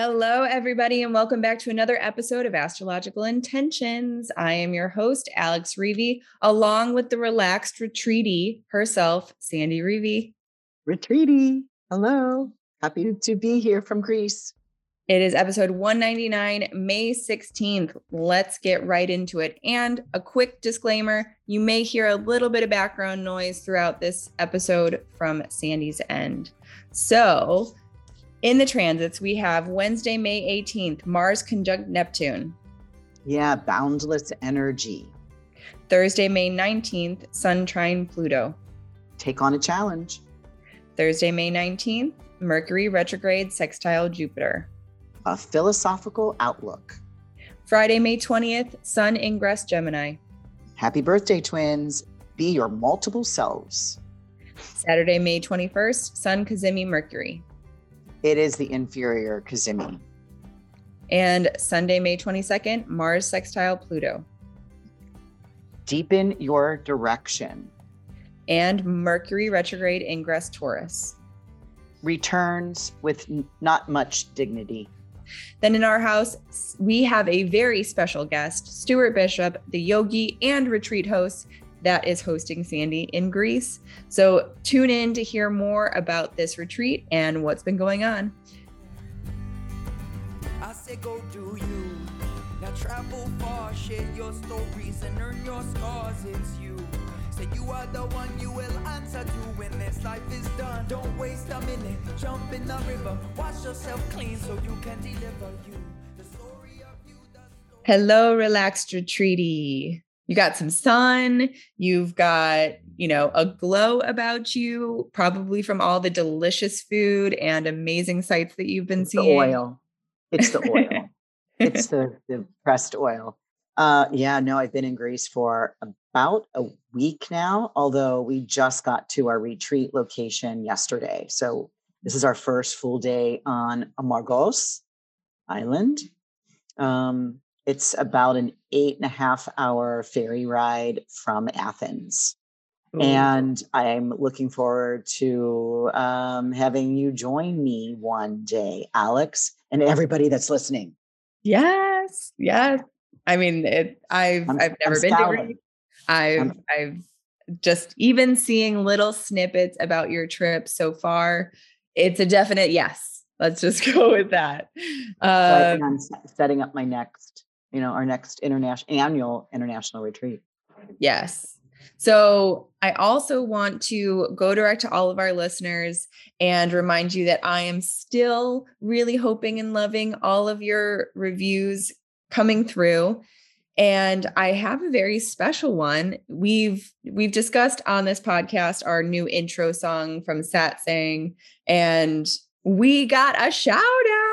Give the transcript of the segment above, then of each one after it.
Hello, everybody, and welcome back to another episode of Astrological Intentions. I am your host, Alex Reevy, along with the relaxed retreatee herself, Sandy Reevy. Retreatee, hello. Happy to be here from Greece. It is episode 199, May 16th. Let's get right into it. And a quick disclaimer you may hear a little bit of background noise throughout this episode from Sandy's end. So, in the transits, we have Wednesday, May 18th, Mars conjunct Neptune. Yeah, boundless energy. Thursday, May 19th, Sun trine Pluto. Take on a challenge. Thursday, May 19th, Mercury retrograde sextile Jupiter. A philosophical outlook. Friday, May 20th, Sun ingress Gemini. Happy birthday, twins. Be your multiple selves. Saturday, May 21st, Sun Cazimi Mercury. It is the inferior Cazimi. And Sunday, May 22nd, Mars sextile Pluto. Deepen your direction. And Mercury retrograde ingress Taurus. Returns with not much dignity. Then in our house, we have a very special guest, Stuart Bishop, the yogi and retreat host that is hosting Sandy in Greece. So tune in to hear more about this retreat and what's been going on. I say go do you. Now travel far, share your stories and earn your scars. It's you. Say you are the one you will answer to when this life is done. Don't waste a minute, jump in the river, wash yourself clean so you can deliver you. Hello, relaxed retreatee you got some sun, you've got, you know, a glow about you, probably from all the delicious food and amazing sights that you've been it's seeing. The oil. It's the oil. it's the, the pressed oil. Uh, yeah, no, I've been in Greece for about a week now, although we just got to our retreat location yesterday. So this is our first full day on Amorgos Island. Um, it's about an eight and a half hour ferry ride from Athens. Ooh. And I'm looking forward to um, having you join me one day, Alex, and everybody that's listening. Yes, yes. I mean, it, I've I'm, I've never I'm been scouting. to Greece. I've I'm, I've just even seeing little snippets about your trip so far. It's a definite yes. Let's just go with that. Um, I'm setting up my next you know, our next international annual international retreat. Yes. So I also want to go direct to all of our listeners and remind you that I am still really hoping and loving all of your reviews coming through and I have a very special one. We've we've discussed on this podcast our new intro song from Sat Satsang and we got a shout out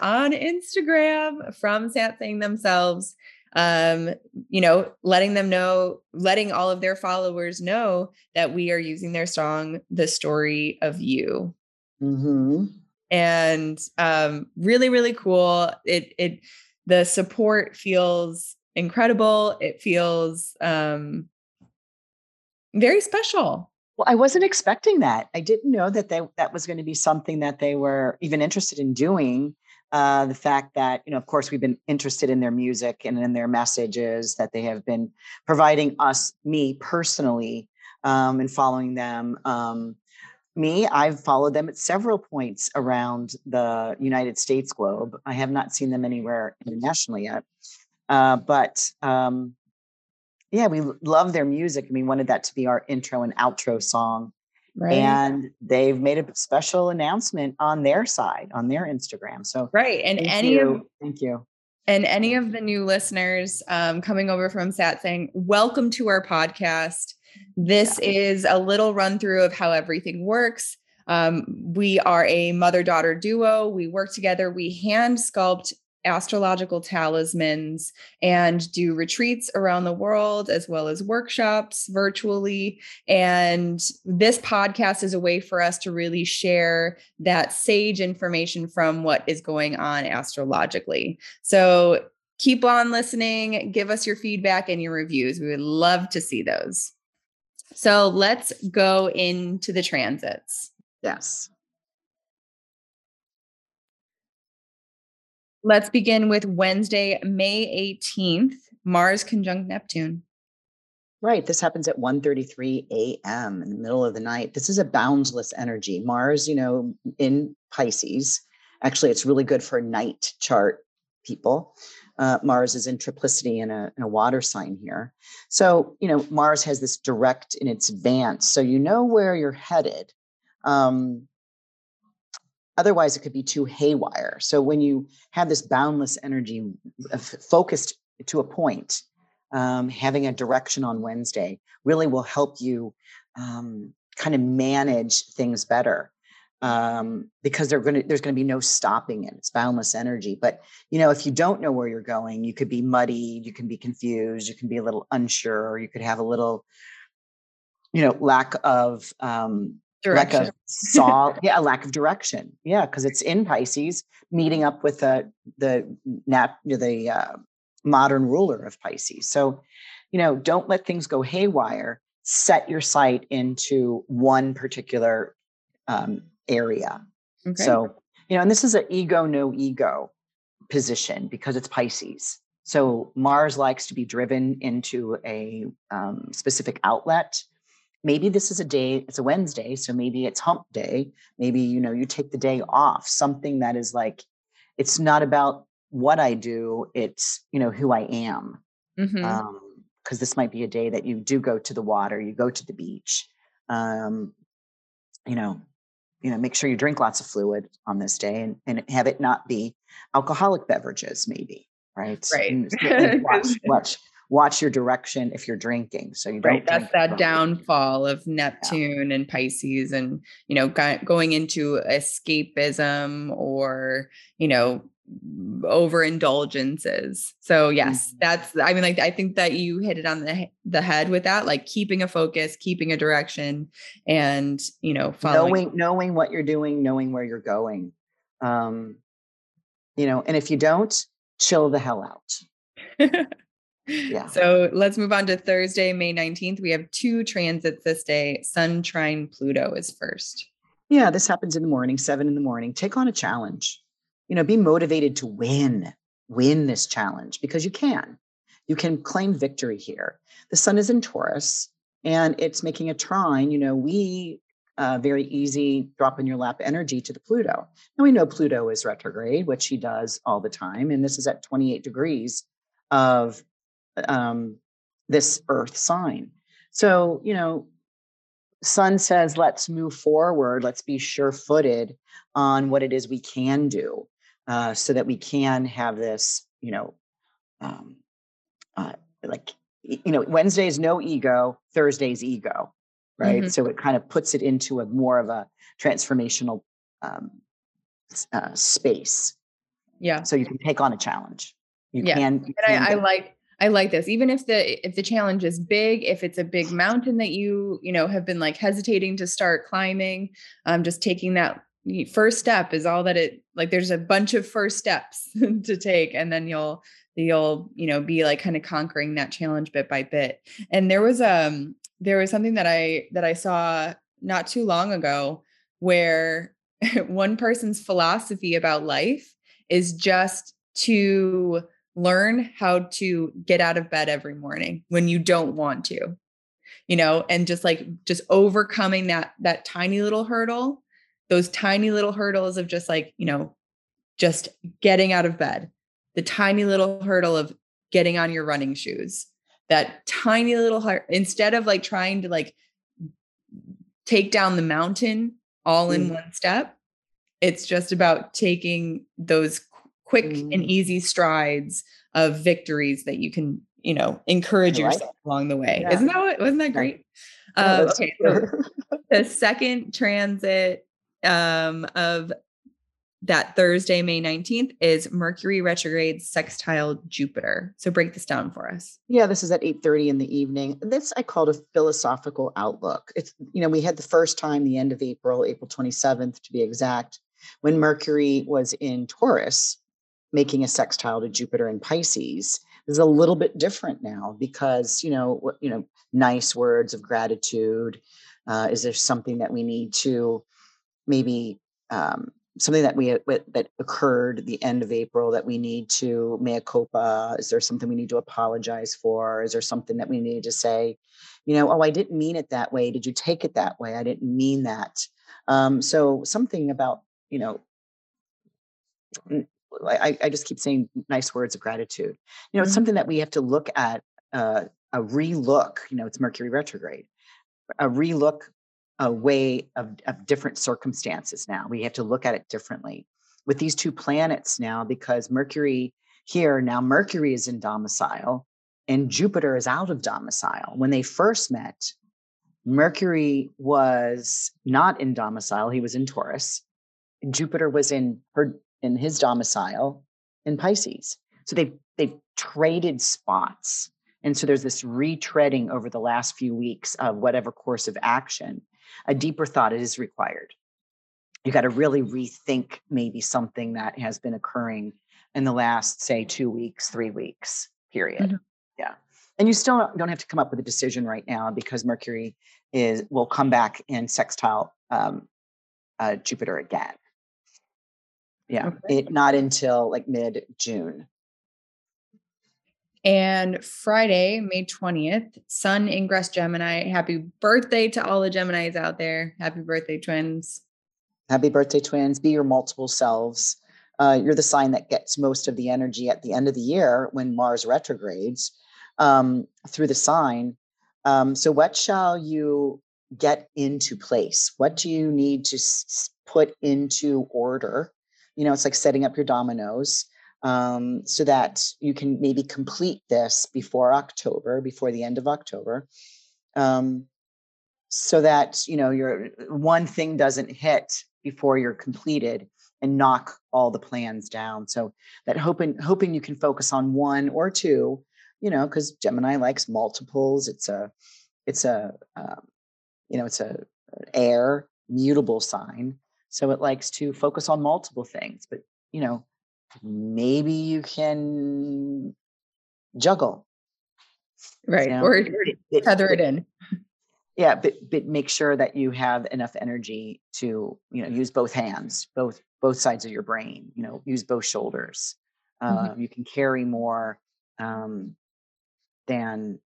on Instagram from Satsang themselves. Um, you know, letting them know, letting all of their followers know that we are using their song, The Story of You. Mm-hmm. And um, really, really cool. It it the support feels incredible. It feels um very special. Well, I wasn't expecting that. I didn't know that they, that was going to be something that they were even interested in doing uh, the fact that you know of course we've been interested in their music and in their messages that they have been providing us me personally um, and following them. Um, me i've followed them at several points around the united states globe. I have not seen them anywhere internationally yet. Uh, but um, yeah we love their music and we wanted that to be our intro and outro song Right. And they've made a special announcement on their side, on their Instagram. So right. And any you. of thank you. And any of the new listeners um, coming over from Satsang, welcome to our podcast. This yeah. is a little run through of how everything works. Um, we are a mother daughter duo. We work together. We hand sculpt astrological talismans and do retreats around the world as well as workshops virtually. And this podcast is a way for us to really share that sage information from what is going on astrologically. So keep on listening, give us your feedback and your reviews. We would love to see those. So let's go into the transits. Yes. Let's begin with Wednesday, May 18th, Mars conjunct Neptune. Right. This happens at 1:33 a.m. in the middle of the night. This is a boundless energy. Mars, you know, in Pisces. Actually, it's really good for night chart people. Uh, Mars is in triplicity in a, in a water sign here. So, you know, Mars has this direct in its advance. So you know where you're headed. Um, otherwise, it could be too haywire. So when you have this boundless energy focused to a point, um, having a direction on Wednesday really will help you um, kind of manage things better um, because to there's going to be no stopping it. It's boundless energy. But you know, if you don't know where you're going, you could be muddied, you can be confused, you can be a little unsure, you could have a little, you know, lack of um, direction. lack of sol- yeah, a lack of direction. Yeah, because it's in Pisces, meeting up with the the nat the uh, modern ruler of Pisces. So, you know, don't let things go haywire. Set your sight into one particular um, area. Okay. So, you know, and this is an ego, no ego position because it's Pisces. So Mars likes to be driven into a um, specific outlet. Maybe this is a day, it's a Wednesday, so maybe it's hump day. Maybe, you know, you take the day off, something that is like, it's not about what I do, it's, you know, who I am. Mm-hmm. Um, because this might be a day that you do go to the water, you go to the beach. Um, you know, you know, make sure you drink lots of fluid on this day and, and have it not be alcoholic beverages, maybe, right? Right. And, and watch, watch, watch your direction if you're drinking. So you don't. Right. That's that downfall of Neptune yeah. and Pisces, and you know, going into escapism or you know overindulgences. So yes, mm-hmm. that's I mean like I think that you hit it on the the head with that like keeping a focus, keeping a direction and, you know, following knowing knowing what you're doing, knowing where you're going. Um you know, and if you don't, chill the hell out. yeah. So let's move on to Thursday, May 19th. We have two transits this day. Sun trine Pluto is first. Yeah, this happens in the morning, seven in the morning. Take on a challenge you know, be motivated to win, win this challenge because you can. You can claim victory here. The sun is in Taurus and it's making a trine. You know, we uh, very easy drop in your lap energy to the Pluto. And we know Pluto is retrograde, which he does all the time. And this is at 28 degrees of um, this Earth sign. So, you know, Sun says, let's move forward. Let's be sure footed on what it is we can do. Uh, so that we can have this, you know, um, uh, like, you know, Wednesday's no ego, Thursday's ego, right? Mm-hmm. So it kind of puts it into a more of a transformational um, uh, space. Yeah. So you can take on a challenge. You yeah. can. You and I, I like I like this. Even if the if the challenge is big, if it's a big mountain that you you know have been like hesitating to start climbing, um, just taking that first step is all that it like there's a bunch of first steps to take and then you'll you'll you know be like kind of conquering that challenge bit by bit and there was um there was something that i that i saw not too long ago where one person's philosophy about life is just to learn how to get out of bed every morning when you don't want to you know and just like just overcoming that that tiny little hurdle those tiny little hurdles of just like, you know, just getting out of bed, the tiny little hurdle of getting on your running shoes, that tiny little heart, instead of like trying to like take down the mountain all in mm. one step, it's just about taking those quick mm. and easy strides of victories that you can, you know, encourage yourself along the way. Yeah. Isn't that what, wasn't that great? Yeah. Um, okay. So the second transit um, of that Thursday, May 19th, is Mercury retrograde sextile Jupiter. So break this down for us. Yeah, this is at 8:30 in the evening. This I called a philosophical outlook. It's, you know, we had the first time the end of April, April 27th to be exact, when Mercury was in Taurus, making a sextile to Jupiter in Pisces. Is a little bit different now because, you know, you know, nice words of gratitude. Uh, is there something that we need to maybe um, something that we that occurred the end of April that we need to mea culpa? Is there something we need to apologize for? Is there something that we need to say, you know, oh, I didn't mean it that way. Did you take it that way? I didn't mean that. Um, so something about, you know, I, I just keep saying nice words of gratitude. You know, it's mm-hmm. something that we have to look at uh, a relook. You know, it's Mercury retrograde, a relook a way of, of different circumstances now. We have to look at it differently with these two planets now because Mercury here, now Mercury is in domicile and Jupiter is out of domicile. When they first met, Mercury was not in domicile, he was in Taurus. Jupiter was in her in his domicile in Pisces. So they've they've traded spots. And so there's this retreading over the last few weeks of whatever course of action a deeper thought is required. You got to really rethink maybe something that has been occurring in the last, say, two weeks, three weeks, period. Mm-hmm. Yeah. And you still don't have to come up with a decision right now because Mercury is will come back in sextile um, uh, Jupiter again. Yeah, okay. it not until like mid June. And Friday, May 20th, Sun ingress Gemini. Happy birthday to all the Geminis out there. Happy birthday, twins. Happy birthday, twins. Be your multiple selves. Uh, you're the sign that gets most of the energy at the end of the year when Mars retrogrades um, through the sign. Um, so, what shall you get into place? What do you need to s- put into order? You know, it's like setting up your dominoes um, so that you can maybe complete this before October, before the end of October, um, so that you know your one thing doesn't hit before you're completed and knock all the plans down. So that hoping hoping you can focus on one or two, you know, because Gemini likes multiples. It's a it's a um, you know it's a air mutable sign, so it likes to focus on multiple things. But you know maybe you can juggle. Right. You know? Or, tether it in. Yeah, but but make sure that you have enough energy to, you know, use both hands, both both sides of your brain, you know, use both shoulders. mm-hmm. Um, you can carry more um, than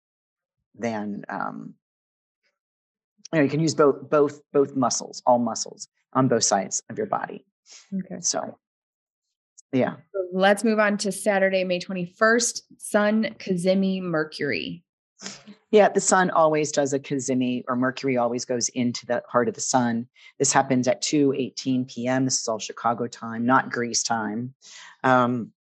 than um, you know, you can use both both both muscles, all muscles on both sides of your body. Okay. So yeah. let's move on to Saturday, May 21st, Sun, Cazimi, Mercury. Yeah, the sun always does a cazimi, or Mercury always goes into the heart of the sun. This happens at 2 18 p.m. This is all Chicago time, not Greece time. Um,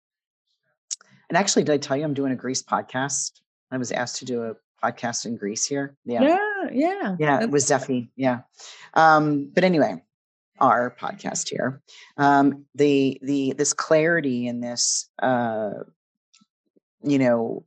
and actually, did I tell you I'm doing a Greece podcast? I was asked to do a podcast in Greece here. Yeah. Yeah. Yeah. Yeah. It was Zephy. Yeah. Um, but anyway, our podcast here um, the the this clarity and this uh, you know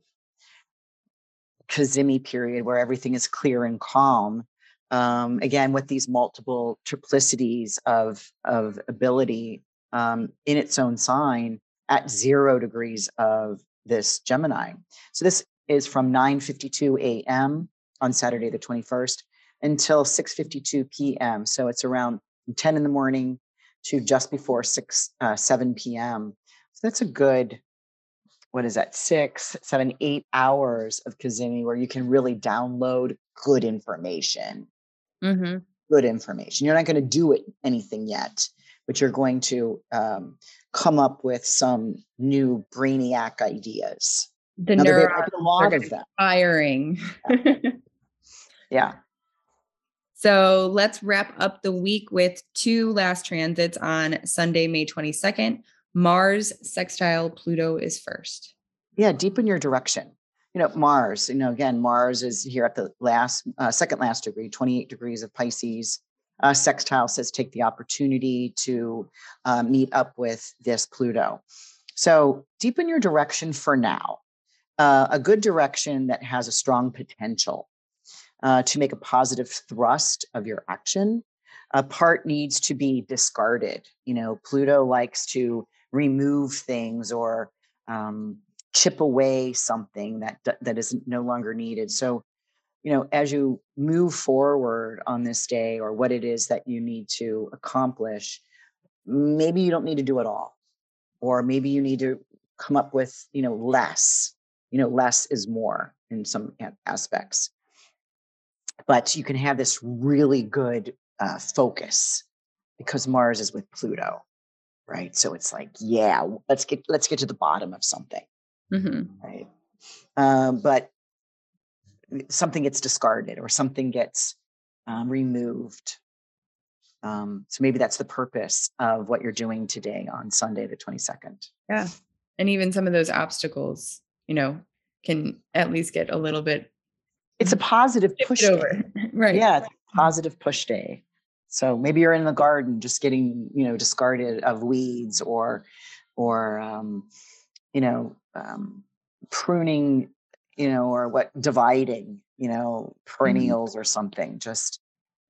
cazimi period where everything is clear and calm um, again with these multiple triplicities of of ability um, in its own sign at zero degrees of this gemini so this is from 9:52 a.m. on Saturday the 21st until 6:52 p.m. So it's around 10 in the morning to just before 6 uh, 7 p.m so that's a good what is that six seven eight hours of cazimi where you can really download good information. Mm-hmm. good information. You're not going to do it anything yet but you're going to um, come up with some new brainiac ideas. The neurons a lot of them. Firing yeah. yeah so let's wrap up the week with two last transits on Sunday, May 22nd. Mars sextile Pluto is first. Yeah, deepen your direction. You know, Mars, you know, again, Mars is here at the last, uh, second last degree, 28 degrees of Pisces. Uh, sextile says take the opportunity to uh, meet up with this Pluto. So deepen your direction for now. Uh, a good direction that has a strong potential uh, to make a positive thrust of your action. A part needs to be discarded. You know, Pluto likes to remove things or um, chip away something that that is no longer needed. So, you know, as you move forward on this day or what it is that you need to accomplish, maybe you don't need to do it all, or maybe you need to come up with, you know, less. You know, less is more in some aspects. But you can have this really good uh, focus because Mars is with Pluto, right? So it's like, yeah, let's get let's get to the bottom of something, mm-hmm. right? Um, but something gets discarded or something gets um, removed. Um, so maybe that's the purpose of what you're doing today on Sunday, the 22nd. Yeah. And even some of those obstacles, you know, can at least get a little bit. It's a positive push over. right. Yeah. Positive push day. So maybe you're in the garden just getting, you know, discarded of weeds or, or, um, you know, um, pruning you know, or what dividing, you know, mm-hmm. perennials mm-hmm. or something. Just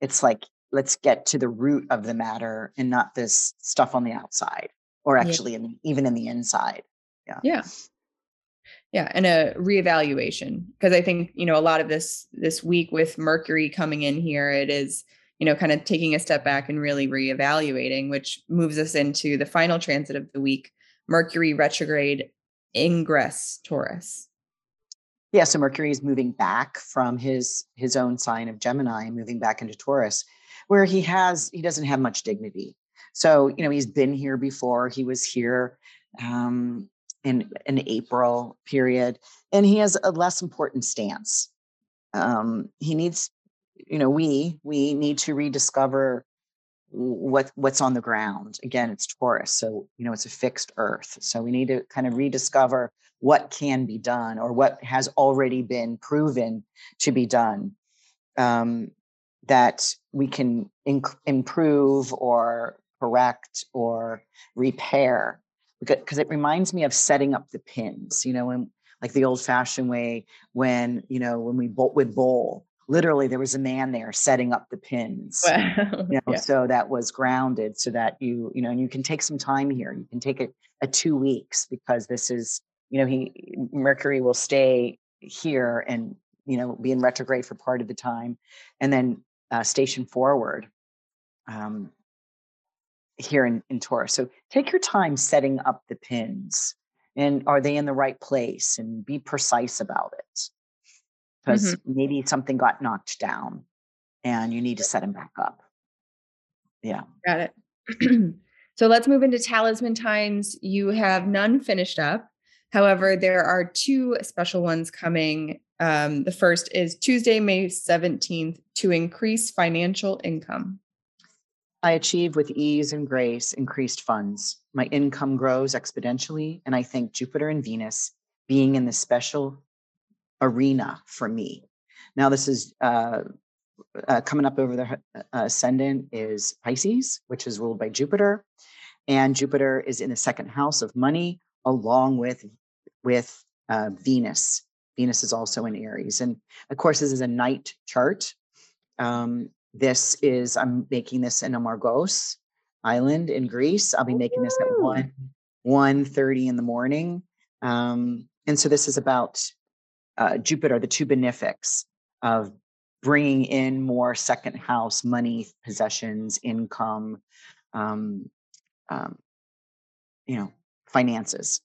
it's like let's get to the root of the matter and not this stuff on the outside or actually yeah. in, even in the inside. Yeah. Yeah. Yeah, and a reevaluation because I think you know a lot of this this week with Mercury coming in here, it is you know kind of taking a step back and really reevaluating, which moves us into the final transit of the week, Mercury retrograde ingress Taurus. Yeah so mercury is moving back from his his own sign of gemini moving back into taurus where he has he doesn't have much dignity. So you know he's been here before he was here um, in an april period and he has a less important stance. Um, he needs you know we we need to rediscover what what's on the ground. Again it's taurus so you know it's a fixed earth. So we need to kind of rediscover what can be done or what has already been proven to be done um, that we can inc- improve or correct or repair because it reminds me of setting up the pins you know in like the old fashioned way when you know when we bolt with bowl literally there was a man there setting up the pins wow. you know yeah. so that was grounded so that you you know and you can take some time here you can take a, a two weeks because this is you know he mercury will stay here and you know be in retrograde for part of the time and then uh, station forward um, here in, in taurus. So take your time setting up the pins and are they in the right place and be precise about it. Because mm-hmm. maybe something got knocked down and you need to set them back up. Yeah. Got it. So let's move into talisman times. You have none finished up. However, there are two special ones coming. Um, the first is Tuesday, May 17th to increase financial income. I achieve with ease and grace increased funds. My income grows exponentially, and I thank Jupiter and Venus being in this special arena for me. Now, this is uh, uh, coming up over the uh, ascendant is Pisces, which is ruled by Jupiter. And Jupiter is in the second house of money, along with with uh, Venus. Venus is also in Aries. And of course, this is a night chart. Um, this is, I'm making this in Amorgos Island in Greece. I'll be making this at 1 1 30 in the morning. Um, and so this is about uh, Jupiter, the two benefics of bringing in more second house money, possessions, income, um, um, you know, finances.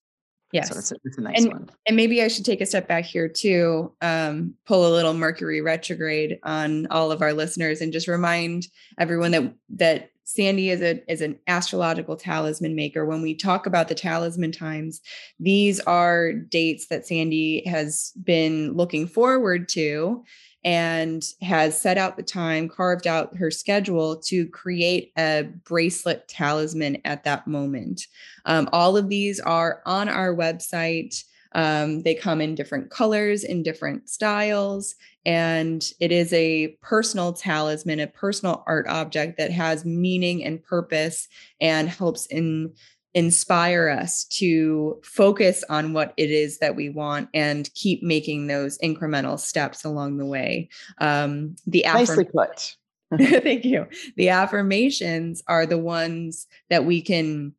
Yes. So it's a, it's a nice and, one. And maybe I should take a step back here too, um, pull a little Mercury retrograde on all of our listeners and just remind everyone that that Sandy is a is an astrological talisman maker. When we talk about the talisman times, these are dates that Sandy has been looking forward to and has set out the time, carved out her schedule to create a bracelet talisman at that moment. Um, all of these are on our website. Um, they come in different colors, in different styles, and it is a personal talisman, a personal art object that has meaning and purpose and helps in inspire us to focus on what it is that we want and keep making those incremental steps along the way. Um, the nicely put. Thank you. The affirmations are the ones that we can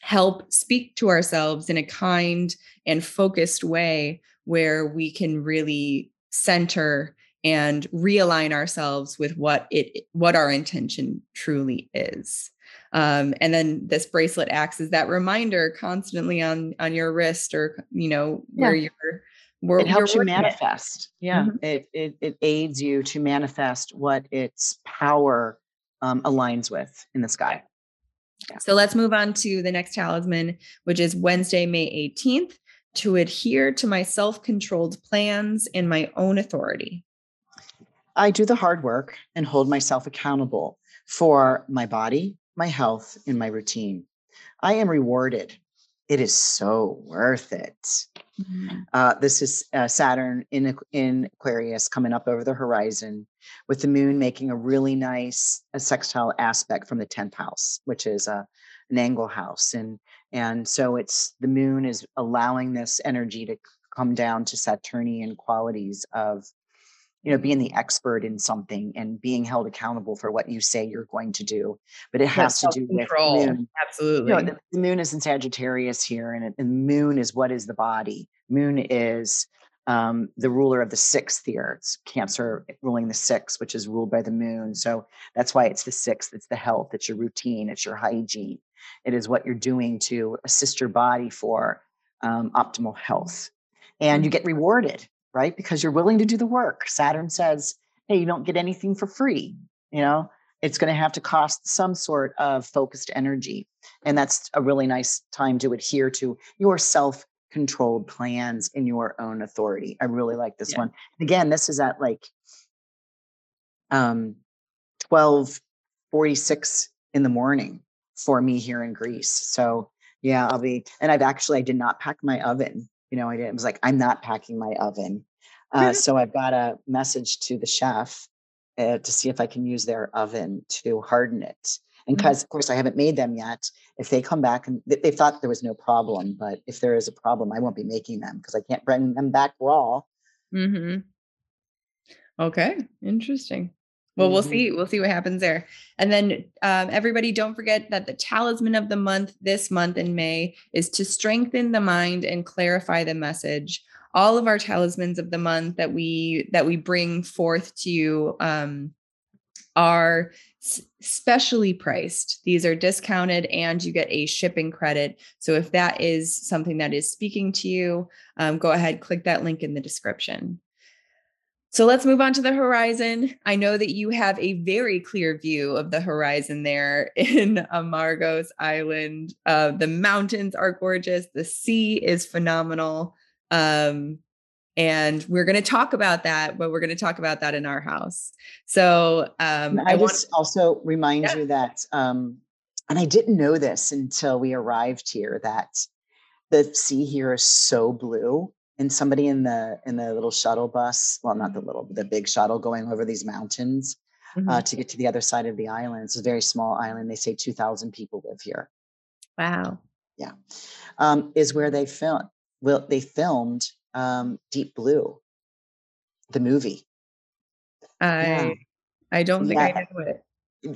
help speak to ourselves in a kind and focused way where we can really center and realign ourselves with what it what our intention truly is Um, and then this bracelet acts as that reminder constantly on on your wrist or you know where yeah. you're where, it helps you manifest. It. Yeah, mm-hmm. it, it it aids you to manifest what its power um, aligns with in the sky. Yeah. So let's move on to the next talisman, which is Wednesday, May 18th to adhere to my self controlled plans and my own authority. I do the hard work and hold myself accountable for my body, my health, and my routine. I am rewarded. It is so worth it. Mm-hmm. Uh, this is uh, Saturn in in Aquarius coming up over the horizon, with the moon making a really nice a sextile aspect from the tenth house, which is a, uh, an angle house, and and so it's the moon is allowing this energy to come down to Saturnian qualities of, you know, being the expert in something and being held accountable for what you say you're going to do. But it has to do with moon. Absolutely. You know, the, the, moon is in Sagittarius here, and, it, and the moon is what is the body. Moon is um, the ruler of the sixth here. It's Cancer ruling the sixth, which is ruled by the moon. So that's why it's the sixth. It's the health. It's your routine. It's your hygiene. It is what you're doing to assist your body for um, optimal health. And you mm-hmm. get rewarded, right? Because you're willing to do the work. Saturn says, hey, you don't get anything for free. You know, it's going to have to cost some sort of focused energy. And that's a really nice time to adhere to your self controlled plans in your own authority. I really like this yeah. one. Again, this is at like um 1246 in the morning for me here in Greece. So yeah, I'll be, and I've actually, I did not pack my oven. You know, I did, it was like, I'm not packing my oven. Uh, so I've got a message to the chef uh, to see if I can use their oven to harden it. And because, mm-hmm. of course, I haven't made them yet. If they come back and they, they thought there was no problem, but if there is a problem, I won't be making them because I can't bring them back raw. Mm-hmm. Okay. Interesting. Well, mm-hmm. we'll see. We'll see what happens there. And then um, everybody, don't forget that the talisman of the month this month in May is to strengthen the mind and clarify the message. All of our talismans of the month that we that we bring forth to you um, are specially priced. These are discounted, and you get a shipping credit. So if that is something that is speaking to you, um, go ahead, click that link in the description. So let's move on to the horizon. I know that you have a very clear view of the horizon there in Amorgos Island. Uh, the mountains are gorgeous. The sea is phenomenal. Um, and we're going to talk about that, but we're going to talk about that in our house. So um, I, I just want- also remind yeah. you that, um, and I didn't know this until we arrived here, that the sea here is so blue and somebody in the in the little shuttle bus well not the little the big shuttle going over these mountains uh, mm-hmm. uh, to get to the other side of the island it's a very small island they say 2000 people live here wow yeah um, is where they filmed well they filmed um, deep blue the movie i yeah. i don't think yeah. i know it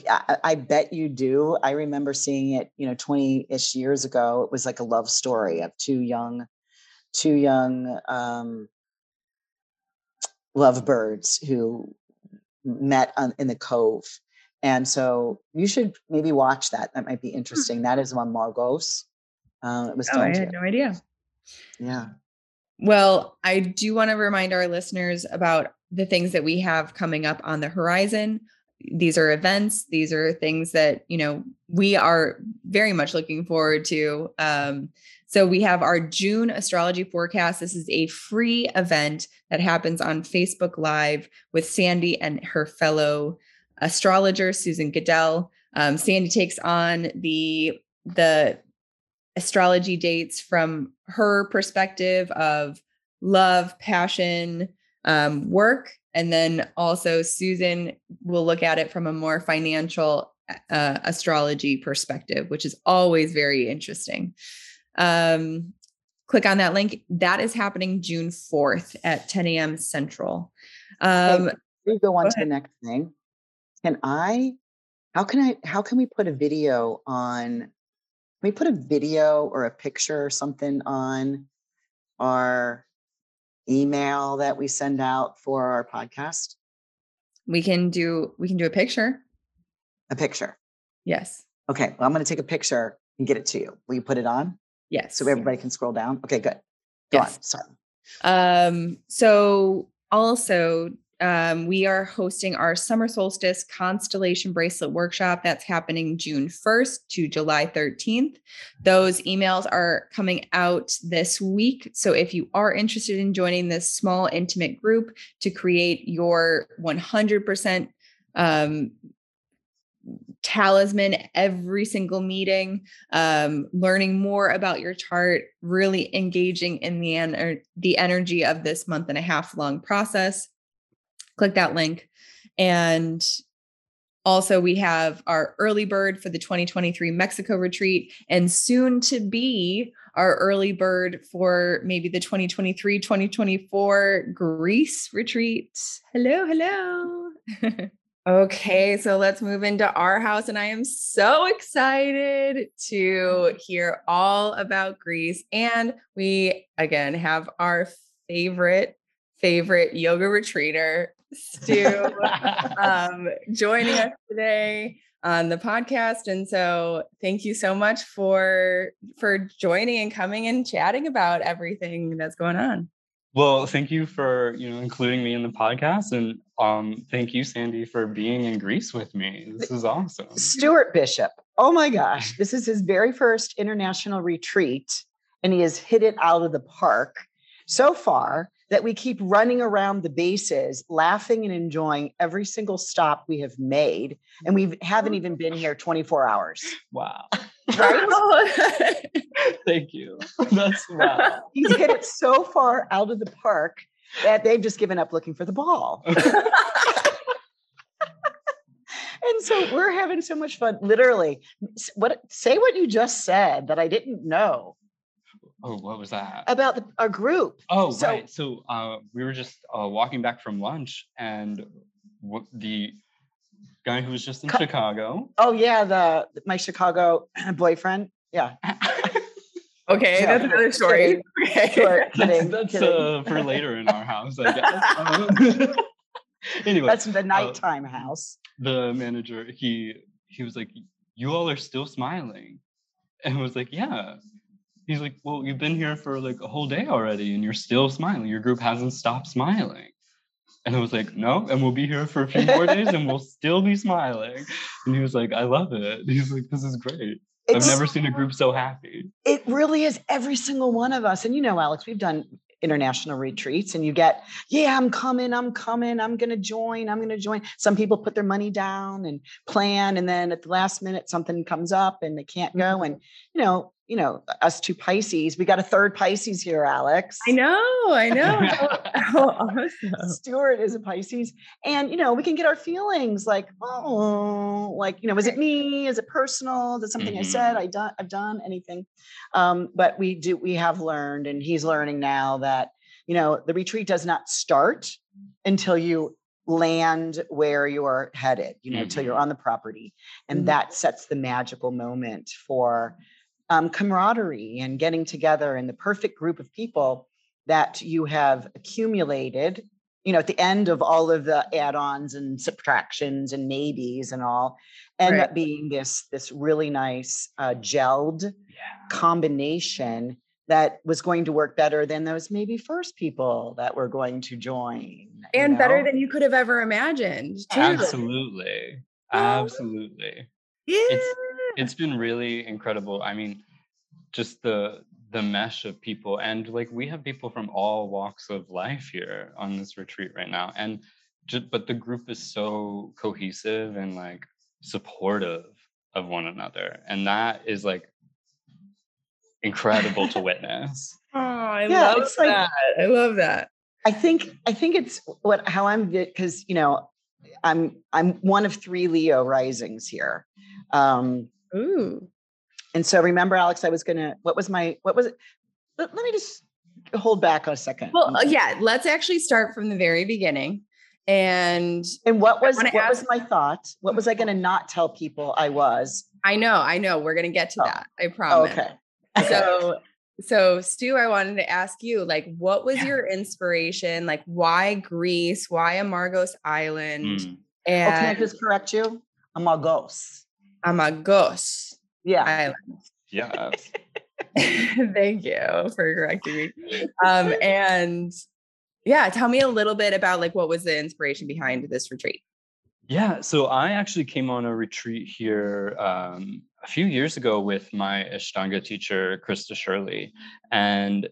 I, I bet you do. I remember seeing it, you know, 20 ish years ago. It was like a love story of two young two young um, lovebirds who met on, in the cove. And so you should maybe watch that. That might be hmm. interesting. That is on Margos. Uh, it was oh, I had no idea. Yeah. Well, I do want to remind our listeners about the things that we have coming up on the horizon. These are events. These are things that you know we are very much looking forward to. Um, so we have our June astrology forecast. This is a free event that happens on Facebook Live with Sandy and her fellow astrologer Susan Goodell. Um, Sandy takes on the the astrology dates from her perspective of love, passion, um, work, and then also Susan will look at it from a more financial uh, astrology perspective, which is always very interesting um, click on that link. That is happening June 4th at 10 a.m. Central. Um, we go on go to the next thing. Can I, how can I, how can we put a video on, can we put a video or a picture or something on our email that we send out for our podcast? We can do, we can do a picture. A picture. Yes. Okay, well, I'm going to take a picture and get it to you. Will you put it on? Yes. So everybody can scroll down. Okay, good. Go Yes. on. Sorry. Um, so also um, we are hosting our summer solstice constellation bracelet workshop that's happening June 1st to July 13th. Those emails are coming out this week. So if you are interested in joining this small, intimate group to create your 100% um, talisman every single meeting um, learning more about your chart really engaging in the en- the energy of this month and a half long process. Click that link. And also we have our early bird for the 2023 mexico retreat and soon to be our early bird for maybe the 2023 2024 greece retreat hello hello Okay, so let's move into our house. And I am so excited to hear all about Greece. And we again have our favorite, favorite yoga retreater, Stu, um, joining us today on the podcast. And so thank you so much for for joining and coming and chatting about everything that's going on. Well, thank you for you know including me in the podcast, and um, thank you, Sandy, for being in Greece with me. This is awesome. Stuart Bishop. Oh my gosh. This is his very first international retreat, and he has hit it out of the park so far that we keep running around the bases, laughing and enjoying every single stop we have made. And we haven't even been here 24 hours. Wow. Right? thank you. That's wow. He's hit it so far out of the park that they've just given up looking for the ball. and so we're having so much fun. Literally, what say what you just said that I didn't know Oh, what was that? about the, our group. Oh, so- right. So uh, we were just uh, walking back from lunch, and w- the guy who was just in Co- Chicago. Oh yeah, the my Chicago boyfriend. Yeah, okay, Yeah, that's another story. Okay. sure. that's Kidding, that's kidding. uh, for later in our house, I guess. Anyway, That's the nighttime house. the manager he he was like you all are still smiling and I was like yeah he's like well you've been here for like a whole day already and you're still smiling your group hasn't stopped smiling and I was like no and we'll be here for a few more days and we'll still be smiling and he was like I love it he's like this is great I've never seen a group so happy It really is every single one of us. And you know, Alex, we've done international retreats and you get, yeah, I'm coming, I'm coming, I'm going to join, I'm going to join. Some people put their money down and plan. And then at the last minute, something comes up and they can't go. Mm-hmm. And, you know, you know, us two Pisces, we got a third Pisces here, Alex. I know, I know. How, how awesome. Stuart is a Pisces. And, you know, we can get our feelings like, oh, like, you know, is it me? Is it personal? Is it something I Mhm. said? I done, I've done anything. Um, but we do, we have learned, and he's learning now that, you know, the retreat does not start until you land where you're headed, you know, until you're Mhm. on the property. And Mhm. that sets the magical moment for um, camaraderie and getting together and the perfect group of people that you have accumulated you know at the end of all of the add-ons and subtractions and maybes and all end Right. up being this this really nice uh, gelled yeah combination that was going to work better than those maybe first people that were going to join you And better than you could have ever imagined. Too. absolutely absolutely Yeah. it's been really incredible i mean just the the mesh of people and like we have people from all walks of life here on this retreat right now and just but the group is so cohesive and like supportive of one another and that is like incredible to witness Oh, I Yeah, love it's like- that. I love that. I think I think it's what how I'm because you know I'm I'm one of three Leo risings here. Um Ooh. and so remember Alex I was going to what was my what was it let, let me just hold back a second. Well, uh, yeah, let's actually start from the very beginning. And And what was what was my thought? What was I going to not tell people I was? I know, I know, we're gonna get to Oh, that. I Oh, promise. okay. So so Stu, I wanted to ask you, like, what was Yeah. your inspiration? Like, why Greece? Why Amargos Island? Mm. Oh, can I just correct you? Amorgos. Amorgos Yeah. Island. Yes. Thank you for correcting me. Um, and yeah, tell me a little bit about like what was the inspiration behind this retreat? Yeah, so I actually came on a retreat here um, a few years ago with my Ashtanga teacher, Krista Shirley, and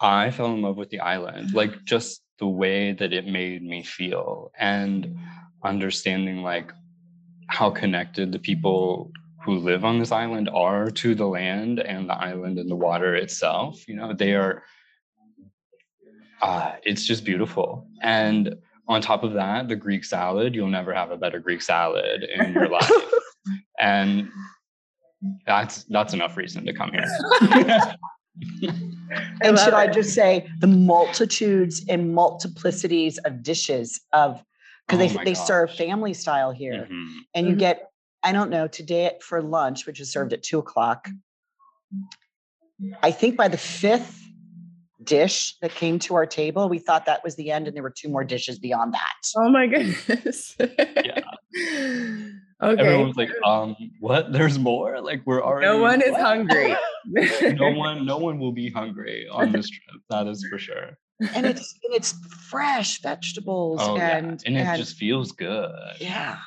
I fell in love with the island, like just the way that it made me feel, and understanding like how connected the people who live on this island are to the land and the island and the water itself. You know, they are. Uh, it's just beautiful, and on top of that, the Greek salad, you'll never have a better Greek salad in your life. And that's that's enough reason to come here. and should I just say the multitudes and multiplicities of dishes of because Oh they my they serve family style here, Mhm. and you Mhm. get I don't know today for lunch, which is served at two o'clock. I think by the fifth dish that came to our table, we thought that was the end, and there were two more dishes beyond that. Oh my goodness. Yeah. okay. Everyone's like, um, what? There's more? Like we're already no one is what?" hungry. no one, no one will be hungry on this trip. That is for sure. And it's and it's fresh vegetables Oh and yeah. And it and- just feels good. yeah.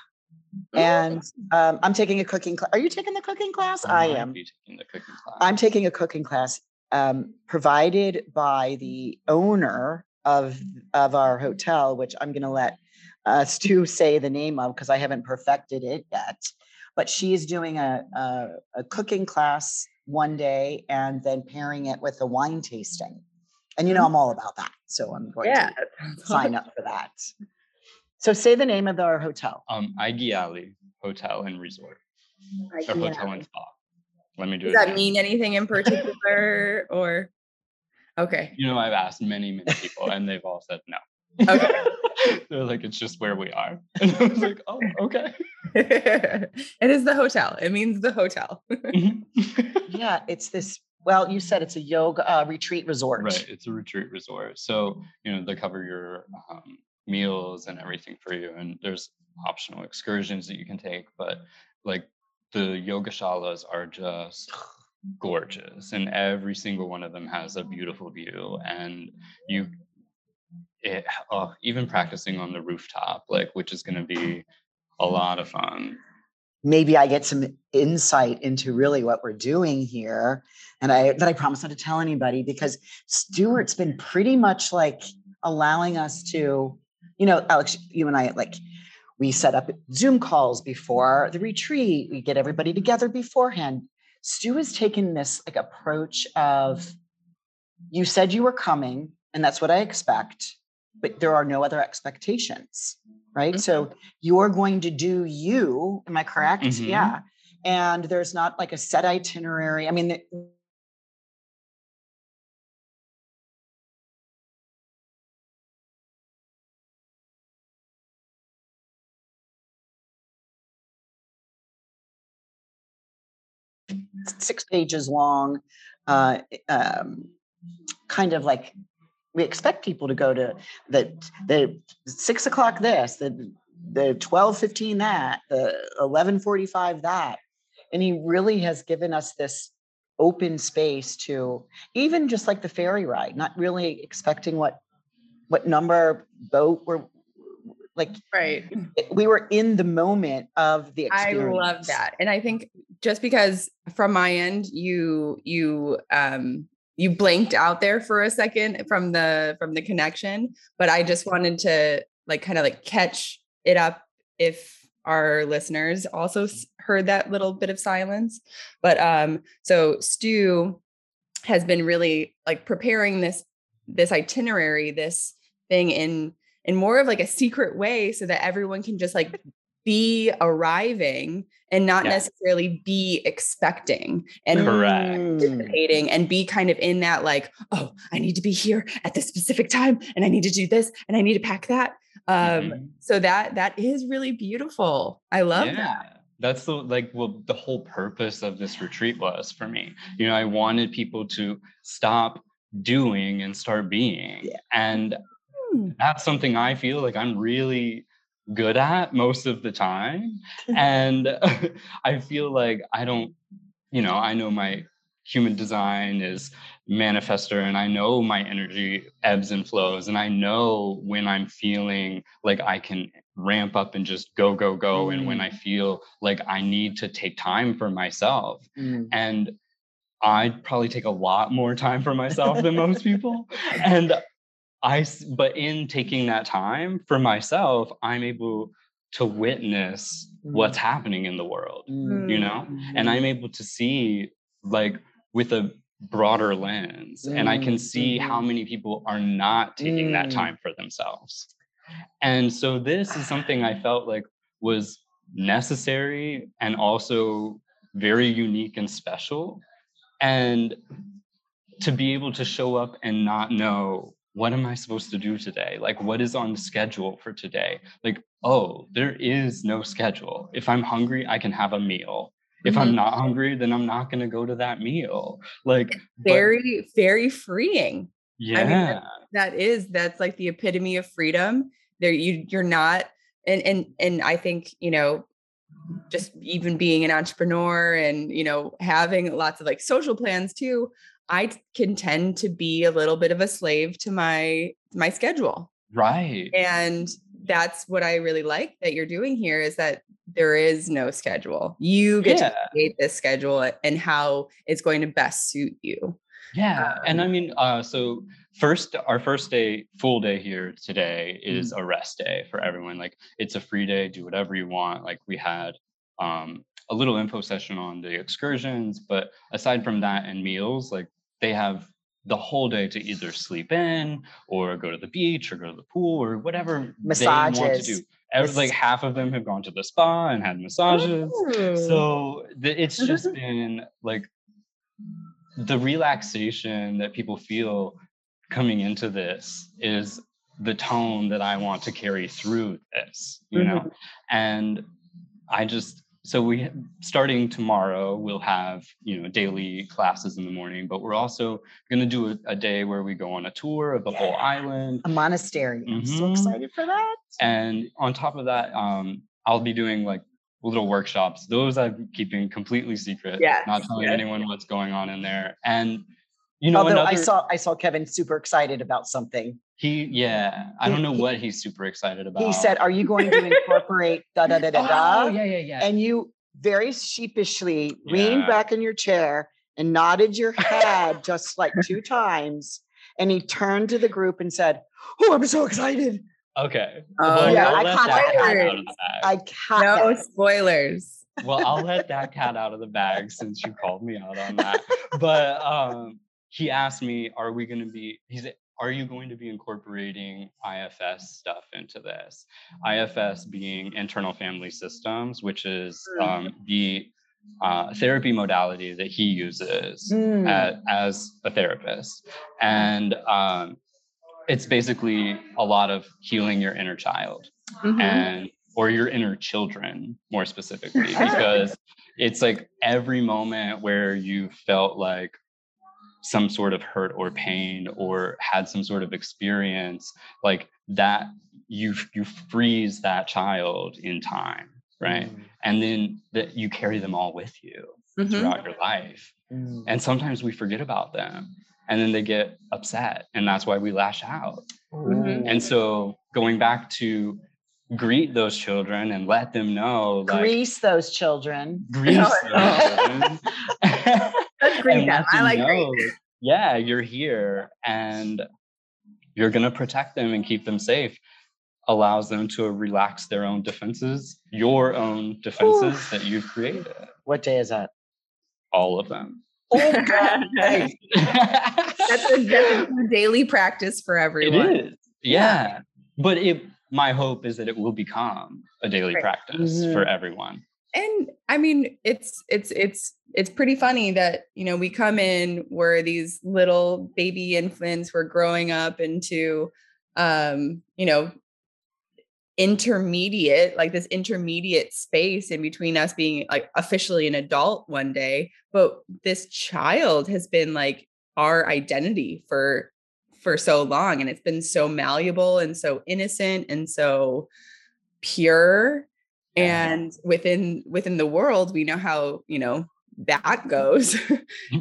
And um, I'm taking a cooking class. Are you taking the cooking class? I might am. be taking the cooking class. I'm taking a cooking class um, provided by the owner of of our hotel, which I'm going to let uh, Stu say the name of because I haven't perfected it yet. But she is doing a, a a cooking class one day and then pairing it with a wine tasting. And you know I'm all about that, so I'm going yeah. to sign up for that. So say the name of our hotel. um Aigiali Hotel and Resort. Or hotel and spa. Let me do it. Does it. that again. mean anything in particular or okay. You know, I've asked many, many people and they've all said no. Okay. They're like, it's just where we are. And I was like, oh, okay. it is the hotel. It means the hotel. Yeah, it's this. Well, you said it's a yoga uh, retreat resort. right. It's a retreat resort. So, you know, they cover your um, meals and everything for you. And there's optional excursions that you can take. But like the yoga shalas are just gorgeous. And every single one of them has a beautiful view. And you, it, oh, even practicing on the rooftop, like, which is going to be a lot of fun. Maybe I get some insight into really what we're doing here. And I that I promise not to tell anybody because Stuart's been pretty much like allowing us to, you know, Alex, you and I like we set up Zoom calls before the retreat. We get everybody together beforehand. Stu has taken this like approach of you said you were coming, and that's what I expect, but there are no other expectations. Right. So you're going to do you. Am I correct? Mhm. Yeah. And there's not like a set itinerary. I mean, the- six pages long, uh, um, kind of like we expect people to go to the the six o'clock this, the the twelve fifteen that, the eleven forty five that, and he really has given us this open space to even just like the ferry ride, not really expecting what what number boat we're like. Right. We were in the moment of the I experience. love that. And I think just because from my end you you um you blanked out there for a second from the from the connection, but I just wanted to like kind of like catch it up if our listeners also heard that little bit of silence. But um so Stu has been really like preparing this this itinerary, this thing in in more of like a secret way so that everyone can just like be arriving and not Yeah. necessarily be expecting and Correct. Mm. anticipating and be kind of in that like oh i need to be here at this specific time and i need to do this and i need to pack that um Mhm. so that that is really beautiful i love that That's the like well the whole purpose of this retreat was for me. You know, I wanted people to stop doing and start being. Yeah. And Hmm. that's something I feel like I'm really good at most of the time. and I feel like I don't, you know, I know my human design is manifester and I know my energy ebbs and flows and I know when I'm feeling like I can ramp up and just go go go mm. and when I mm. feel like I need to take time for myself mm. and I probably take a lot more time for myself than most people and I but in taking that time for myself I'm able to witness mm. what's happening in the world you know and I'm mm-hmm. able to see like with a broader lens mm, and i can see mm-hmm. how many people are not taking mm. that time for themselves and so this is something i felt like was necessary and also very unique and special and to be able to show up and not know what am i supposed to do today? Like what is on the schedule for today? Like oh there is no schedule. If i'm hungry i can have a meal. If mm-hmm. i'm not hungry then i'm not going to go to that meal. Like very but, very freeing. Yeah I mean, that, that is that's like the epitome of freedom. There you you're not and and and i think you know just even being an entrepreneur and you know having lots of like social plans too i can tend to be a little bit of a slave to my my schedule right and that's what i really like that you're doing here is that there is no schedule. You get yeah. to create this schedule and how it's going to best suit you. Yeah. Um, and I mean, uh, so first, our first day, full day here today is mm-hmm. a rest day for everyone. Like it's a free day, do whatever you want. Like we had um, a little info session on the excursions, but aside from that and meals, like they have the whole day to either sleep in or go to the beach or go to the pool or whatever Massages. they want to do. Every, like half of them have gone to the spa and had massages. Ooh. So the, it's just been like the relaxation that people feel coming into this is the tone that I want to carry through this, you mm-hmm. know? And I just so we starting tomorrow we'll have you know daily classes in the morning but we're also going to do a, a, day where we go on a tour of the yeah. whole island. A monastery. I'm mm-hmm. so excited for that. And on top of that um, i'll be doing like little workshops. Those i'm keeping completely secret yeah not telling anyone what's going on in there. And you know although another, i saw i saw kevin super excited about something he yeah i don't know what he's super excited about. he said are you going to incorporate da da da da da? oh, yeah yeah yeah. And you very sheepishly yeah. leaned back in your chair and nodded your head just like two times and he turned to the group and said oh i'm so excited. Okay oh well, yeah i caught that i caught no that. spoilers. Well i'll let that cat out of the bag since you called me out on that. But um he asked me, "Are we going to be?" He said, "Are you going to be incorporating IFS stuff into this?" IFS being internal family systems, which is mm. um, the uh, therapy modality that he uses mm. at, as a therapist, and um, it's basically a lot of healing your inner child mm-hmm. and or your inner children more specifically because it's like every moment where you felt like some sort of hurt or pain or had some sort of experience like that you you freeze that child in time right mm. and then that you carry them all with you mm-hmm. throughout your life mm. and sometimes we forget about them and then they get upset and that's why we lash out mm-hmm. and so going back to greet those children and let them know like, grease those children grease those children That's great. I like know, Yeah, you're here and you're going to protect them and keep them safe. Allows them to relax their own defenses, your own defenses Ooh. that you've created. What day is that? All of them. Oh, God. that's, a, that's a daily practice for everyone. It is. Yeah. yeah. But it my hope is that it will become a daily right. practice mm-hmm. for everyone and i mean it's it's it's it's pretty funny that you know we come in where these little baby infants were growing up into um you know intermediate like this intermediate space in between us being like officially an adult one day. But this child has been like our identity for for so long and it's been so malleable and so innocent and so pure and within within the world we know how you know that goes.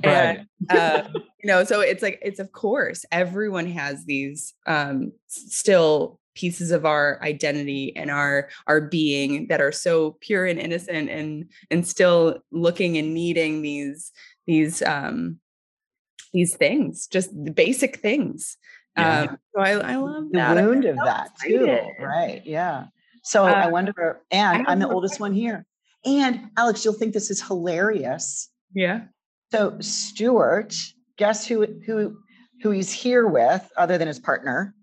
And uh, you know so it's like it's of course everyone has these um still pieces of our identity and our our being that are so pure and innocent and and still looking and needing these these um these things just the basic things. Yeah. um so i, I love the that. I'm wound of that too. right. Yeah so i Uh, wonder and have i'm the oldest one here. And alex you'll think this is hilarious. Yeah. So stuart guess who who who he's here with other than his partner?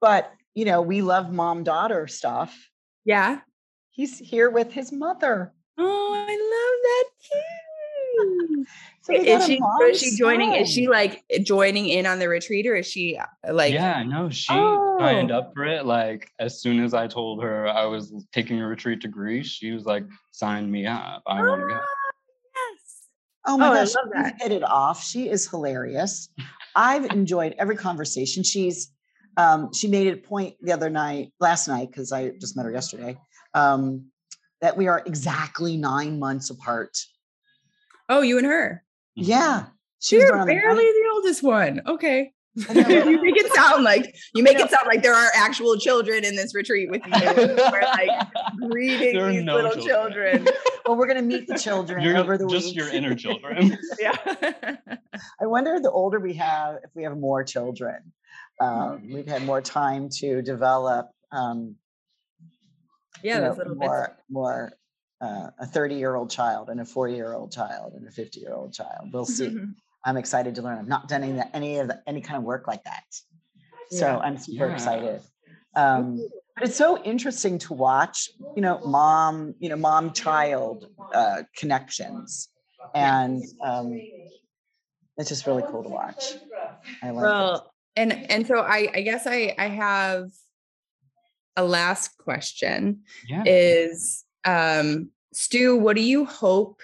But you know we love mom daughter stuff. Yeah. He's here with his mother. Oh i love that too. So is she so is she joining is she like joining in on the retreat or is she uh, like yeah, no, she signed up for it. Like as soon as I told her I was taking a retreat to Greece, she was like, "Sign me up. I want to go." Ah, yes Oh my Oh, I gosh, love we've hit it off. She is hilarious. I've enjoyed every conversation. She's um, she made it a point the other night, last night, because I just met her yesterday, um, that we are exactly nine months apart. oh you and her Yeah. She's you're born the barely the oldest one okay I know. you make it sound like you make it sound like there are actual children in this retreat with you we're like greeting these no little children, Well, we're gonna meet the children You're over the just week. your inner children. yeah. I wonder the older we have, if we have more children. Um, we've had more time to develop um, yeah you those know, little bits. more more uh, a 30 year old child and a 40 year old child and a 50 year old child. We'll see i'm excited to learn i've not done any, any of the, any kind of work like that so Yeah. i'm super Yeah. excited um, but it's so interesting to watch you know mom you know mom child uh, connections and um, it's just really cool to watch i like it. well and and so i i guess i i have a last question yeah. is um stu what do you hope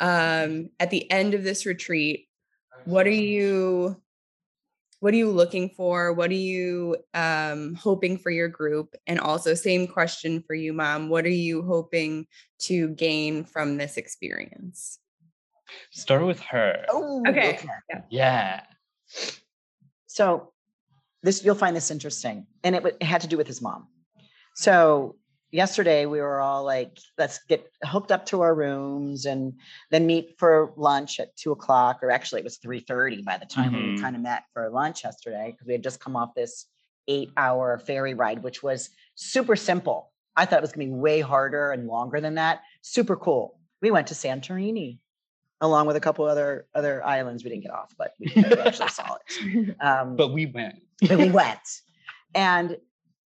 um at the end of this retreat what are you what are you looking for what are you um hoping for your group and also same question for you mom what are you hoping to gain from this experience Start with her. oh okay Yeah. So this you'll find this interesting, and it, w- it had to do with his mom. So yesterday we were all like, let's get hooked up to our rooms and then meet for lunch at two o'clock, or actually it was three thirty by the time we Mhm. kind of met for lunch yesterday because we had just come off this eight-hour ferry ride, which was super simple. I thought it was going to be way harder and longer than that. Super cool. We went to Santorini along with a couple other other islands. We didn't get off, but we we actually saw it. Um, But we went. but we went and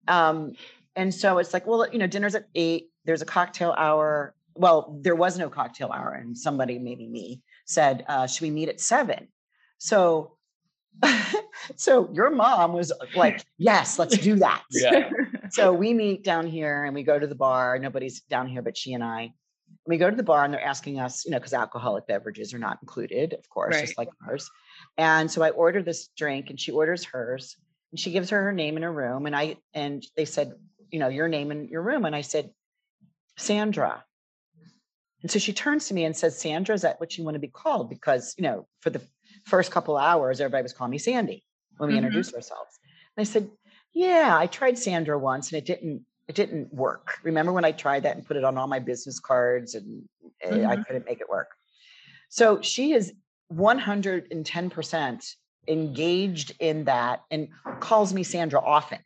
um and so it's like well you know dinner's at eight there's a cocktail hour. Well there was no cocktail hour and somebody maybe me said uh should we meet at seven? So so your mom was like yes let's do that. Yeah. so we meet down here and we go to the bar. Nobody's down here but she and i. We go to the bar and they're asking us you know because alcoholic beverages are not included of course just like ours. And so i order this drink and she orders hers and she gives her her name in her room and i and they said you know your name in your room and i said sandra. And so she turns to me and says sandra is that what you want to be called? Because you know for the first couple hours everybody was calling me sandy when we Mhm. introduced ourselves. And i said yeah i tried sandra once and it didn't it didn't work. Remember when i tried that and put it on all my business cards and eh, i Mhm. couldn't make it work? So she is 110% engaged in that and calls me sandra often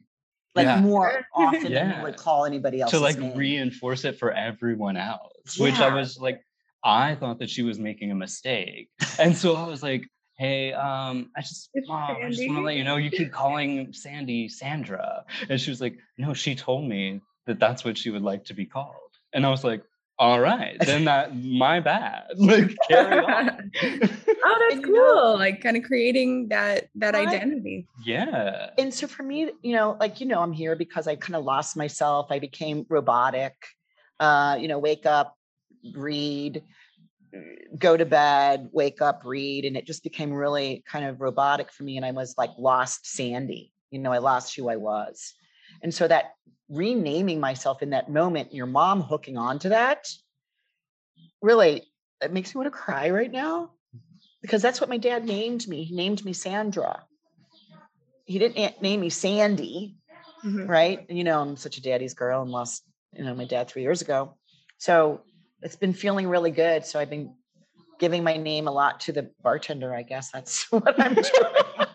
like Yeah. more often than you would call anybody else to like name. reinforce it for everyone else, which I was like, I thought that she was making a mistake. And so I was like, hey, um, I just, It's mom, I just want to let you know you keep calling Sandy Sandra. And she was like, no, she told me that that's what she would like to be called. And I was like, all right, then that my bad. Like carry on. oh that's And you know- cool like kind of creating that that Right. identity yeah. and so for me you know like you know i'm here because i kind of lost myself i became robotic uh you know wake up read go to bed wake up read and it just became really kind of robotic for me and i was like lost sandy you know i lost who i was And so that renaming myself in that moment, your mom hooking on to that, really, it makes me want to cry right now because that's what my dad named me. He named me Sandra. He didn't name me Sandy, Mhm. right? And you know, I'm such a daddy's girl and lost, you know, my dad three years ago. So it's been feeling really good. So I've been giving my name a lot to the bartender. I guess that's what I'm doing.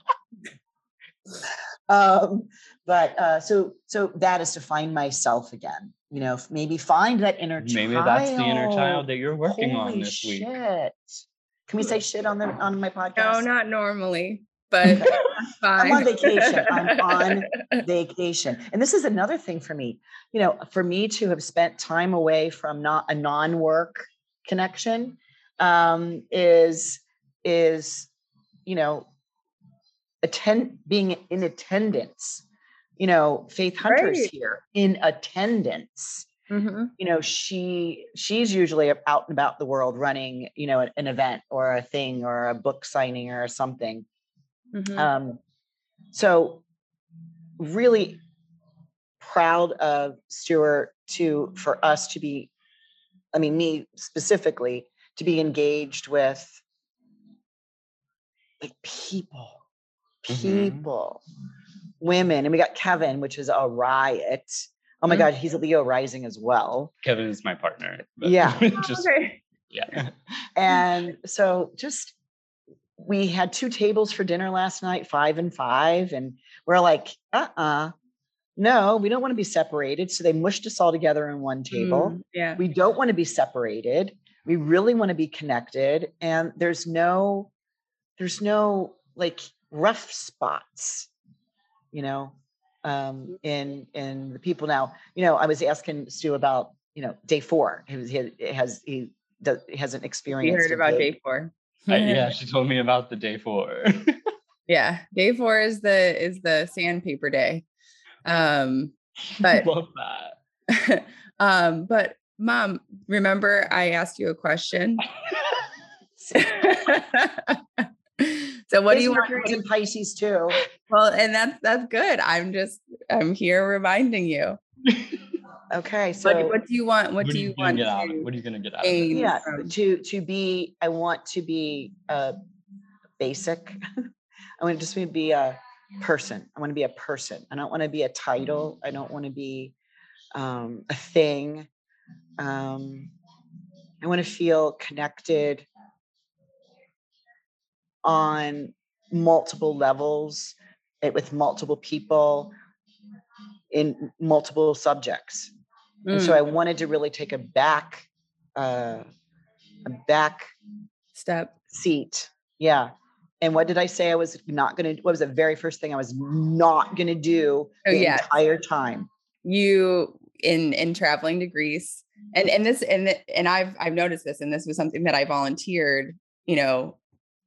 um, but uh, so so that is to find myself again. You know, maybe find that inner child. Maybe child. that's the inner child that you're working on Holy this week. Can we say shit on the on my podcast? No, not normally, but Okay. fine. I'm on vacation. I'm on vacation. And this is another thing for me. You know, for me to have spent time away from not a non-work connection um, is is you know attend being in attendance. You know, Faith Hunter's Right. here in attendance. Mhm. You know, she she's usually out and about the world running, you know, an event or a thing or a book signing or something. Mhm. Um, so really proud of Stuart to for us to be, I mean, me specifically, to be engaged with like people, Mhm. people, women, and we got Kevin, which is a riot. Oh my Mhm. God, he's a Leo rising as well. Kevin is my partner. Yeah. just Okay. yeah. And so just we had two tables for dinner last night, five and five, and we're like, uh-uh. No, we don't want to be separated. So they mushed us all together in one table. Mm, yeah. We don't want to be separated. We really want to be connected. And there's no, there's no like rough spots, you know, um, in in the people now. You know, I was asking Stu about, you know, day four. He was he has he does hasn't You experienced heard a about day four. I- yeah, she told me about the day four. Yeah. Day four is the is the sandpaper day. Um, But- love that. um, but mom, remember I asked you a question. So what do you want? Mercury's in Pisces too? Well, and that's that's good. I'm just I'm here reminding you. Okay, so What, what do you want? What, What do you you want get out? to What are you gonna get out? Of it? yeah, from- to to be, I want to be a basic. I want to just be a person. I want to be a person. I don't want to be a title. I don't want to be um, a thing. Um, I want to feel connected on multiple levels eh, with multiple people in multiple subjects. And so Mm, I wanted to really take a back, uh, a back step. seat. Yeah. And what did I say I was not going to, what was the very first thing I was not going to do Oh, the yes. entire time? you in in traveling to Greece and and this and th- and I've I've noticed this and this was something that I volunteered you know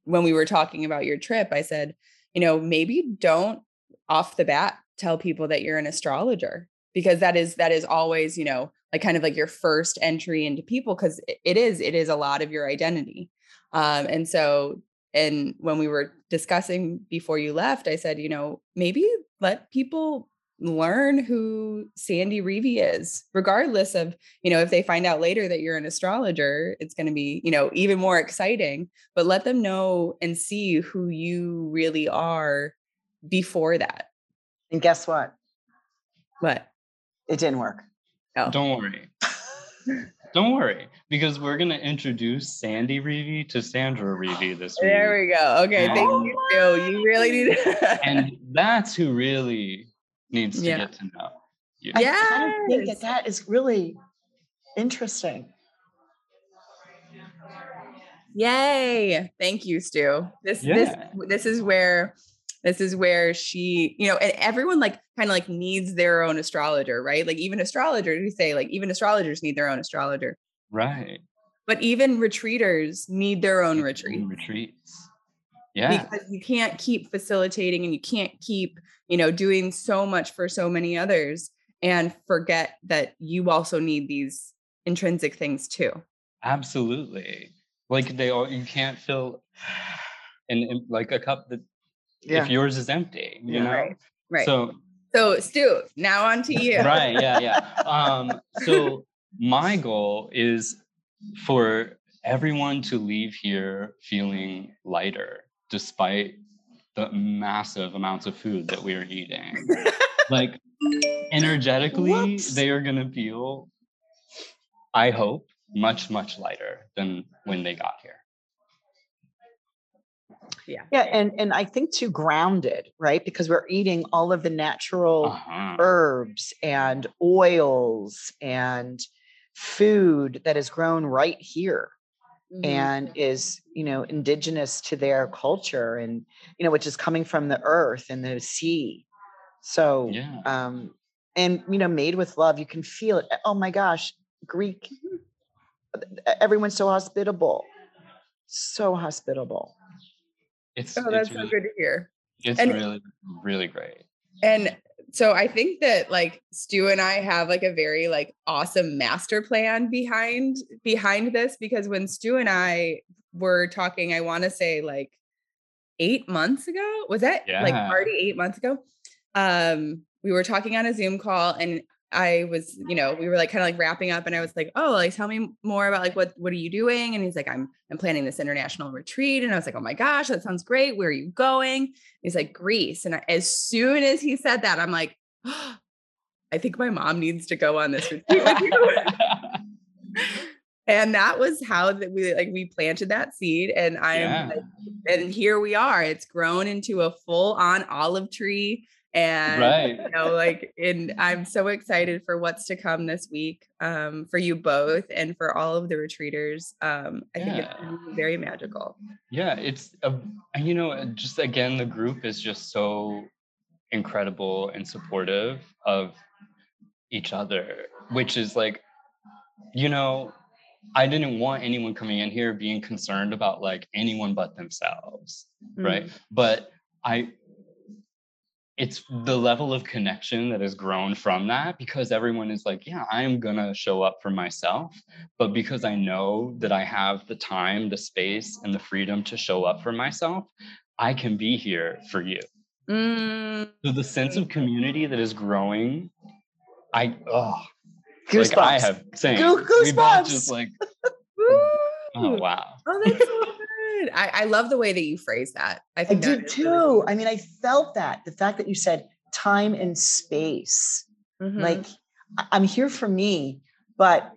when we were talking about your trip I said you know maybe don't off the bat tell people that you're an astrologer because that is that is always you know like kind of like your first entry into people because it is it is a lot of your identity. Um and so and when we were discussing before you left I said you know maybe let people learn who Sandy Reevy is, regardless of, you know, if they find out later that you're an astrologer, it's going to be, you know, even more exciting, but let them know and see who you really are before that. And guess what? What? It didn't work. Oh, Don't worry. Don't worry, because we're gonna introduce Sandy Reevy to Sandra Reevy this week. there we go. Okay. Thank you, Phil. You really need and that's who really needs to Yeah. get to know you. I kind of think that that is really interesting. Yay. Thank you, Stu. This this Yeah. this is where this is where she, you know, and everyone like kind of like needs their own astrologer, right? Like even astrologers, we say like even astrologers need their own astrologer. Right. But even retreaters need their own retreat Retreats. Yeah. because you can't keep facilitating and you can't keep, you know, doing so much for so many others and forget that you also need these intrinsic things too. Absolutely. Like they all you can't fill in, in like a cup that if yours is empty, you know? Right. Right. So So Stu, now on to you. right. Yeah. Yeah. Um, so my goal is for everyone to leave here feeling lighter despite the massive amounts of food that we are eating. like energetically, Whoops. they are going to feel, I hope, much, much lighter than when they got here. Yeah, Yeah. and and I think too grounded, right? Because we're eating all of the natural Uh-huh. herbs and oils and food that is grown right here Mhm. and is you know indigenous to their culture and you know which is coming from the earth and the sea so Yeah. um and you know made with love you can feel it oh my gosh greek e- everyone's so hospitable so hospitable It's, Oh, that's it's, so really, good to hear. it's And- really, really great. And so I think that like Stu and I have like a very like awesome master plan behind behind this because when Stu and I were talking, I want to say like eight months ago, was that like already eight months ago? Um, we were talking on a Zoom call and I was, you know, we were like kind of like wrapping up and I was like, oh, like tell me more about like what what are you doing? And he's like, I'm I'm planning this international retreat. And I was like, oh my gosh, that sounds great. Where are you going? He's like, Greece. And I, as soon as he said that, I'm like, I think my mom needs to go on this retreat with you. and that was how that we like we planted that seed. And I'm Yeah. like, and here we are. It's grown into a full-on olive tree. And right. you know, like, and I'm so excited for what's to come this week um, for you both and for all of the retreaters. Um, I think it's Yeah. gonna be very magical. Yeah, it's a, and you know, just again, the group is just so incredible and supportive of each other, which is like, you know, I didn't want anyone coming in here being concerned about like anyone but themselves, right? Mm. But I, it's the level of connection that has grown from that because everyone is like, yeah, I'm gonna show up for myself. But because I know that I have the time, the space, and the freedom to show up for myself, I can be here for you. Mm. So the sense of community that is growing, I oh goosebumps like I have saying Goo- we both goosebumps. just like oh wow. Oh, that's so good. I, I love the way that you phrase that. I I think that did too. really I mean, I felt that the fact that you said time and space. Mhm. Like, I- I'm here for me, but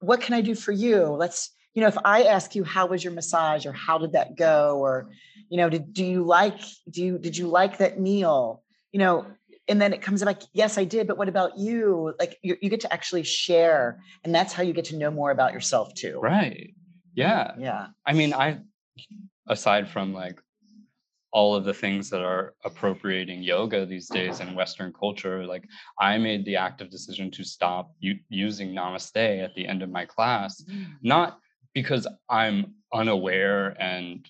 what can I do for you? Let's, you know, if I ask you, how was your massage or how did that go? Or, you know, did, do you like, do you, did you like that meal? You know, and then it comes back, yes, I did, but what about you? Like, you, you get to actually share. And that's how you get to know more about yourself too. Right. Yeah. Yeah. I mean, I aside from like all of the things that are appropriating yoga these days in Western culture, like I made the active decision to stop u- using Namaste at the end of my class, mm. not because I'm unaware and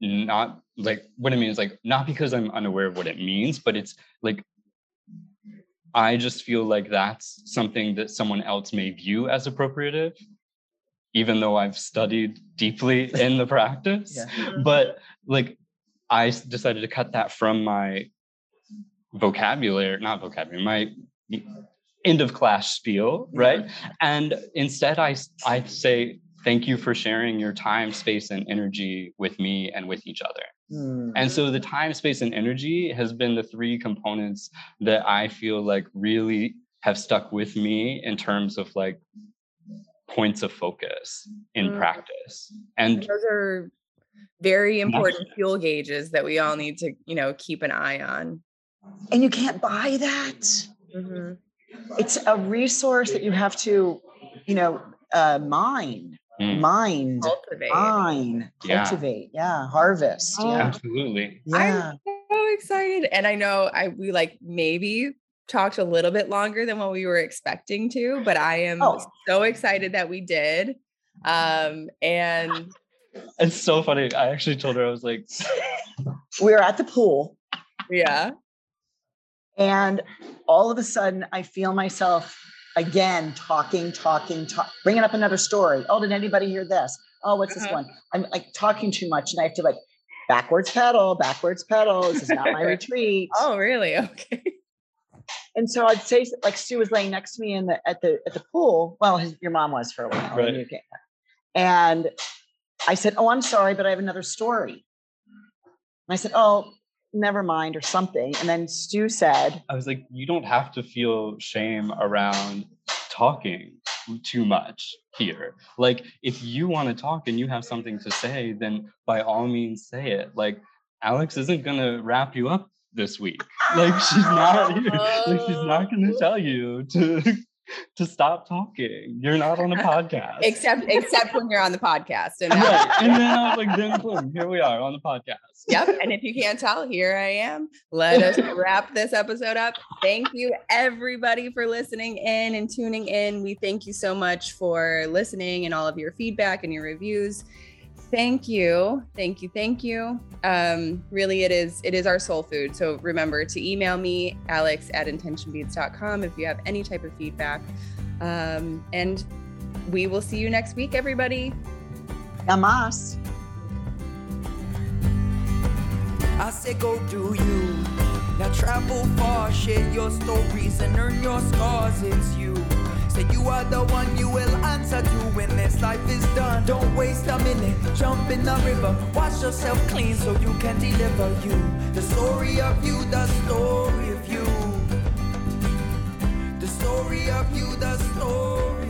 not like what I mean is like not because I'm unaware of what it means, but it's like I just feel like that's something that someone else may view as appropriative, even though I've studied deeply in the practice. Yeah. Mhm. But like I decided to cut that from my vocabulary, not vocabulary, my end of class spiel, right? And instead I I say thank you for sharing your time, space, and energy with me and with each other. Hmm. And so the time, space, and energy has been the three components that I feel like really have stuck with me in terms of like points of focus in Mm. practice. And those are very important fuel gauges that we all need to, you know, keep an eye on. and you can't buy that. Mhm. It's a resource that you have to, you know, uh, mine, Mm. mind, Cultivate. mine, Yeah. cultivate, yeah, harvest, Oh, yeah, absolutely. yeah. I'm so excited. And I know I we like maybe talked a little bit longer than what we were expecting to, but I am Oh. so excited that we did. Um and It's so funny. I actually told her, I was like, We were at the pool, yeah. and all of a sudden, I feel myself again talking, talking, talk, bringing up another story. Oh, did anybody hear this? Oh, what's this Uh-huh. one? I'm like talking too much, and I have to like backwards pedal, backwards pedal. This is not my retreat. Oh, really? Okay. And so I'd say, like Stu was laying next to me in the at the at the pool. Well, his, your mom was for a while. Right. you came. And I said, "Oh, I'm sorry, but I have another story." And I said, "Oh, never mind," or something. And then Stu said, I was like, you don't have to feel shame around talking too much here. Like, if you want to talk and you have something to say, then by all means say it. Like, Alex isn't gonna wrap you up this week. Like, she's not. Like, she's not gonna oh. tell you to to stop talking. You're not on a podcast. Except except when you're on the podcast. And right. And then I was like, then boom, here we are on the podcast. Yep. And if you can't tell, here I am. Let us wrap this episode up. Thank you, everybody, for listening in and tuning in. We thank you so much for listening and all of your feedback and your reviews. Thank you. Thank you. Thank you. Um, really, it is it is our soul food. So remember to email me, alex at intentionbeads.com if you have any type of feedback. Um, and we will see you next week, everybody. Yamas. I say go do you. Now travel far, share your stories and earn your scars. It's you. Say you are the one you will answer to when this life is done. Don't waste a minute, jump in the river. Wash yourself clean so you can deliver you. The story of you, the story of you. The story of you, the story.